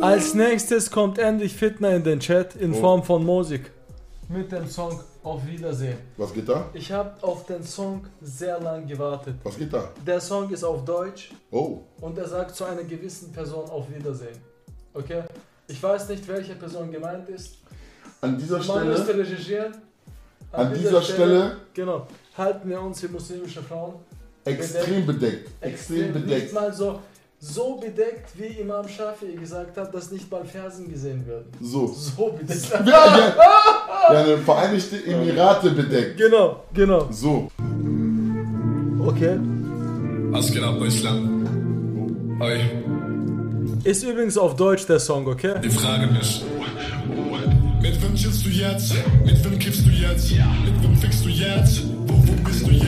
Als nächstes kommt endlich Fitner in den Chat in Oh. Form von Musik. Mit dem Song Auf Wiedersehen. Was geht da? Ich habe auf den Song sehr lang gewartet. Was geht da? Der Song ist auf Deutsch Oh, und er sagt zu einer gewissen Person Auf Wiedersehen. Okay? Ich weiß nicht, welche Person gemeint ist. an dieser Man müsste Stelle, recherchieren. an dieser Stelle Genau. Halten wir uns für muslimische Frauen extrem bedeckt. Extrem Nicht bedeckt. mal so, so bedeckt, wie Imam Shafi gesagt hat, dass nicht mal Fersen gesehen werden. So. So bedeckt. Ja, ja. Ja, eine Vereinigte Emirate bedeckt. Genau, genau. So. Okay. Was geht ab, Deutschland? Oi, Ist übrigens auf Deutsch der Song, okay? die Frage ist. Mit wem chillst du jetzt? Mit wem kiffst du jetzt? Mit wem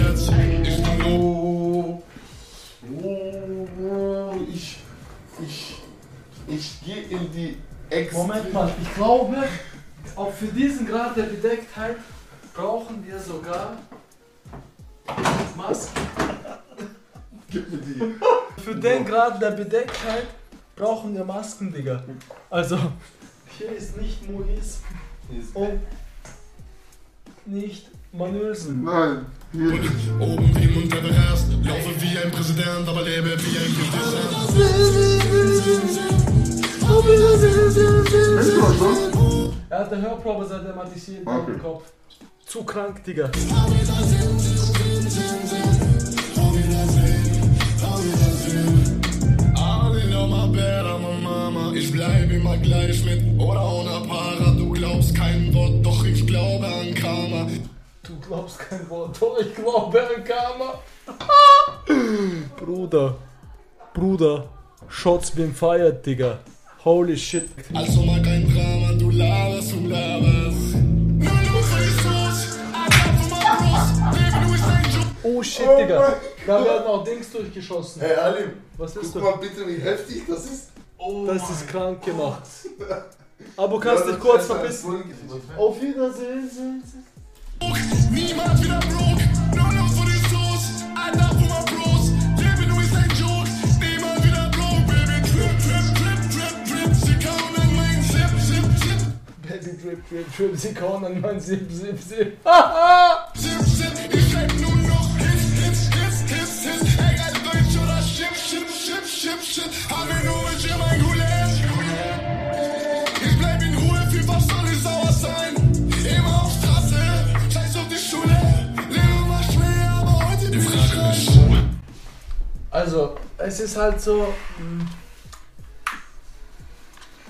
jetzt? Ich bin Oh, oh, oh, ich, ich, ich gehe in die extrem... Moment mal, ich glaube, auch für diesen Grad der Bedecktheit brauchen wir sogar Masken. Gib mir die. Für den Grad der Bedecktheit brauchen wir Masken, Digga. Also, hier ist nicht Mois und nicht Manösen. Nein. Hier. oben wie Mount Everest. Laufe wie ein Präsident, aber lebe wie ein schon? Er hat eine Hörprobe, seitdem hatte ich sie jeden Tag Okay. im Kopf. Zu krank, Digga. Alle know my better, my mama. Ich bleib immer gleich mit oder ohne Para. Du glaubst kein Wort, Du glaubst kein Wort, doch ich glaube an Karma. Bruder, Bruder, Shots been fired, Digga. Holy shit. Also mag kein Drama, du laberst, du laberst. Oh shit, Oh Digga. Da werden auch Dings durchgeschossen. Hey Alim, Was ist guck das? mal bitte, wie heftig das ist. Oh Das ist krank gemacht. Aber du Ja, kannst das dich kurz voll- Auf Wiedersehen. Niemand wieder broke. Nur nur für die Sauce, Alter, für mein Bros. Leben nur ist ein Joke. Niemand wieder broke, baby. Trip, trip, trip, trip, trip. Sie kauen in mein Zip, Zip, Zip. Baby drip, drip, drip, sie kauen an mein Zip, Zip, Zip. Zip, Zip, Also, es ist halt so. mh,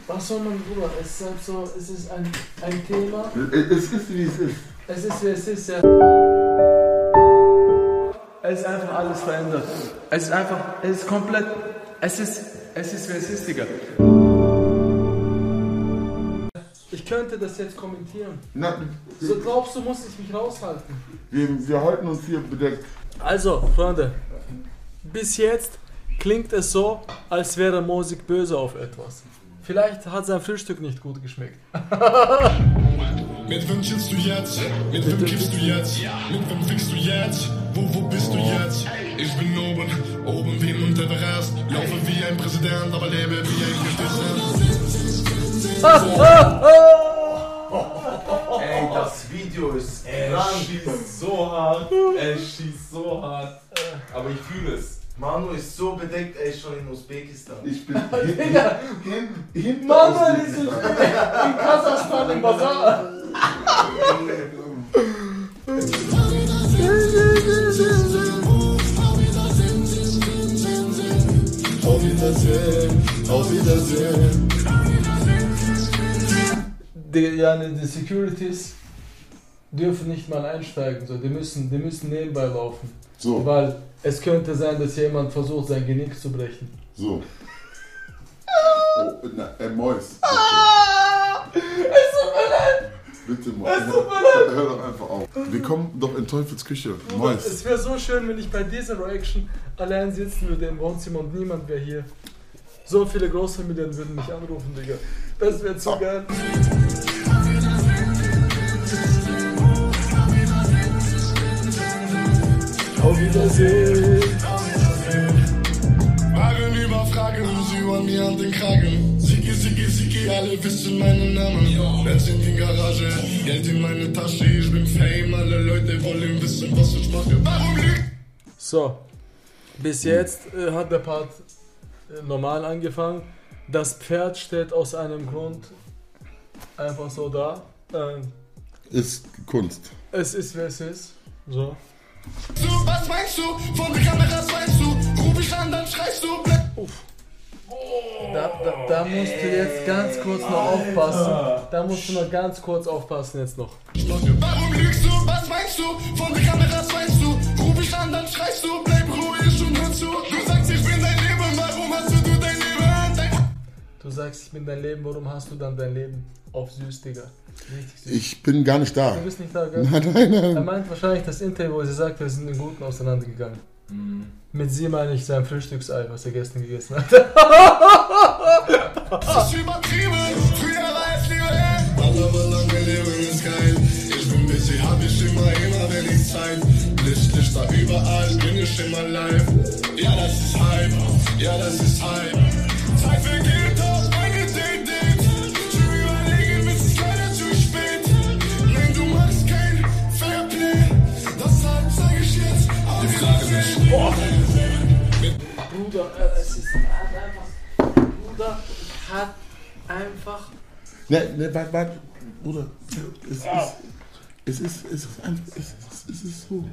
Was soll man drüber? Es ist halt so, es ist ein, ein Thema. Es ist wie es ist. Es ist wie es ist, ja. Es ist einfach alles verändert. Es ist einfach, es ist komplett, es ist, es ist wie es ist, Digga. Ich könnte das jetzt kommentieren. Na, So glaubst du, muss ich mich raushalten? wir, wir halten uns hier bedeckt. Also, Freunde, bis jetzt klingt es so, als wäre Mosik böse auf etwas. Vielleicht hat sein Frühstück nicht gut geschmeckt. Mit wem chillst du jetzt? Mit wem kiffst du jetzt? Mit wem fickst du jetzt? Wo, wo bist du jetzt? Ich bin oben, oben wie Mount Everest. Laufe wie ein Präsident, aber lebe wie ein Präsident. Ey, das Video ist Er krank. schießt so hart. Er schießt so hart. Aber ich fühle es. Manu ist so bedeckt, er ist schon in Usbekistan. Ich bin hin, hin, hinter Manuel uns ist in, in Kasachstan im Bazar. Auf Wiedersehen, auf Wiedersehen. Die, yani die Securities dürfen nicht mal einsteigen, so. die, müssen, die müssen nebenbei laufen. So, Weil es könnte sein, dass jemand versucht, sein Genick zu brechen. so. Oh, na, äh, Mois. Bitte, Mois. Hör doch einfach auf. Wir kommen doch in Teufels Küche. Mois. Es wäre so schön, wenn ich bei dieser Reaction allein sitzen würde im Wohnzimmer und niemand wäre hier. So viele Großfamilien würden mich anrufen, Digga. Das wäre zu geil. Wiedersehen. Fragen über Fragen, sie wollen mir an den Kragen. Sigi, Sigi, Sigi, alle wissen meinen Namen. Benz in die Garage, Geld in meine Tasche, ich bin Fame. Alle Leute wollen wissen, was ich mache. Warum lügt? So, bis jetzt äh, hat der Part äh, normal angefangen. Das Pferd steht aus einem Grund einfach so da. Ähm, Ist Kunst. es ist, wie es ist. So. Was meinst du? Von den Kameras weißt du? Ruf ich an, dann schreist du. Da, da, da musst du jetzt ganz kurz noch aufpassen. Da musst du noch ganz kurz aufpassen jetzt noch. Warum lügst du? Was meinst du? Von den Kameras weißt du? Ruf ich an, dann schreist du. Bleib ruhig und hör zu. Sagst, ich bin dein Leben, warum hast du dann dein Leben auf süß, Digga? Richtig süß. Ich bin gar nicht da. Du bist nicht da, gell? Nein, nein, Er nein. meint wahrscheinlich das Interview, wo sie sagt, wir sind in Guten auseinandergegangen. Mit sie meine ich sein Frühstücksei, was er gestern gegessen hat. Das ist übertrieben. Früher war es Liebe, aber lange Leben ist geil. Ich bin busy, hab ich immer, immer wenn ich Zeit. Licht, Licht da überall, bin ich immer live. Ja, das ist Hype, ja, das ist Hype. Zeit vergeht auf Bruder, äh, es ist einfach. Bruder hat einfach. Ne, ne, warte, warte. Bruder, es ist, es ist, es ist einfach, es ist, es ist so.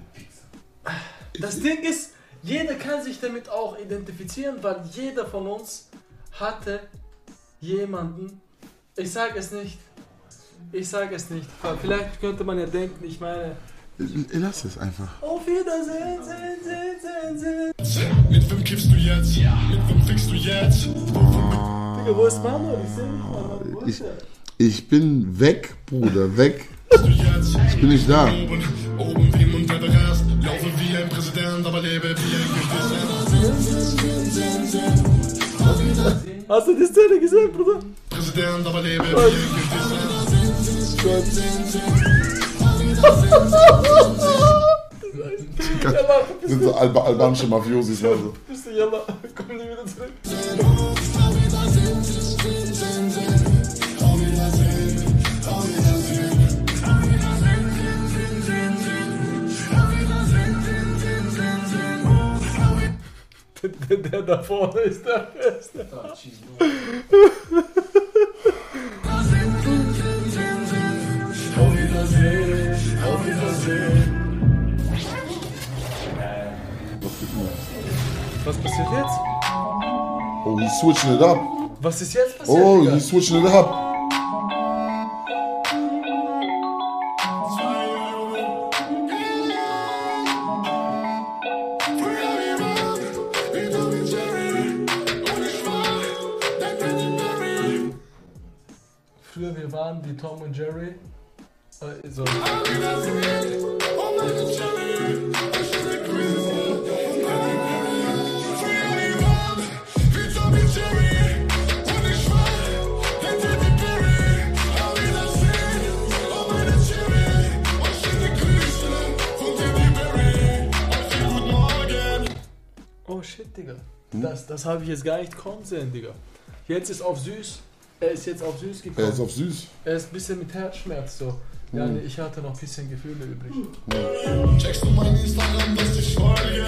Das Ding ist, jeder kann sich damit auch identifizieren, weil jeder von uns hatte jemanden. Ich sage es nicht. Ich sage es nicht. Vielleicht könnte man ja denken, ich meine. Lass es einfach. Auf Wiedersehen, sehen, sehen, sehen, sehen. mit wem kiffst du jetzt? Mit wem fickst du jetzt? Digga, wo ist Manuel? Ich sehe nicht mal. Ich, ich bin weg, Bruder, weg. Ich bin nicht da. Oben, oben wie Mount Everest. Laufe wie ein Präsident, aber lebe wie ein Präsident. Hast du die Szene gesehen, Bruder? Präsident, aber lebe wie ein Jalla, Das sind so alba albanische Mafiosis. Also. bist du Jalla? Komm nie wieder zurück. Der, der da vorne ist der Beste. Was passiert jetzt? Oh, he's switching it up. Was ist jetzt passiert? Oh, Digga? he's switching it up. Früher wir waren wie Tom und Jerry. So. Oh shit, Digga. Das, das habe ich jetzt gar nicht kommen sehen, Digga. Jetzt ist auf süß. Er ist jetzt auf süß gekommen. Er ist auf süß. Er ist ein bisschen mit Herzschmerz so. Ja, nee, ich hatte noch ein bisschen Gefühle übrig. Checkst du mein Instagram, dass ich folge?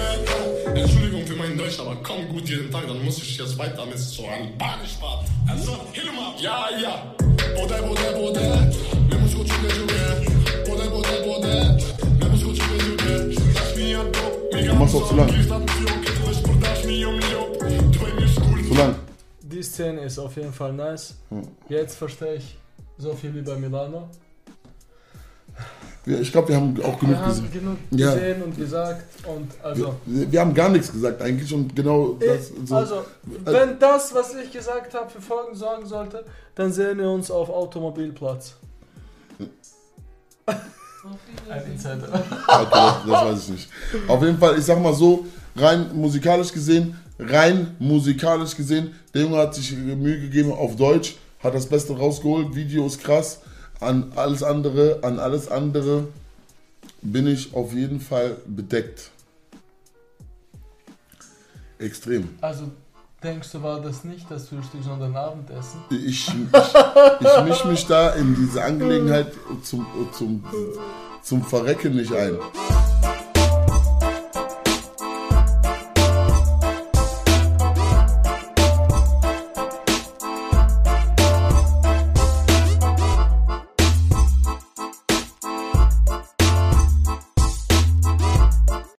Entschuldigung für mein Deutsch, aber komm gut jeden Tag, dann muss ich jetzt weiter mit so Albanisch warten. Also, Hilma, ja, ja. Bode, bode, bode. Mir muss gut juge, juge. Bode, bode, bode. Mir muss gut juge, juge. Daš mi je dob. Mi ga machst auch zu lang. Zu lang. Die Szene ist auf jeden Fall nice. Jetzt verstehe ich so viel wie bei Milano. Ich glaube, wir haben auch genug Wir haben gesehen. genug Ja. gesehen und gesagt und also. Wir, wir haben gar nichts gesagt eigentlich und genau das. Ich, So. also, wenn das, was ich gesagt habe, für Folgen sorgen sollte, dann sehen wir uns auf Automobilplatz. Ein Insider. Okay, das, das weiß ich nicht. Auf jeden Fall, ich sag mal so, rein musikalisch gesehen, rein musikalisch gesehen, der Junge hat sich Mühe gegeben auf Deutsch, hat das Beste rausgeholt, Video ist krass, an alles andere, an alles andere bin ich auf jeden Fall bedeckt. Extrem. Also denkst du, war das nicht das Frühstück, an dein Abendessen? Ich, ich, ich mische mich da in diese Angelegenheit zum, zum, zum Verrecken nicht ein.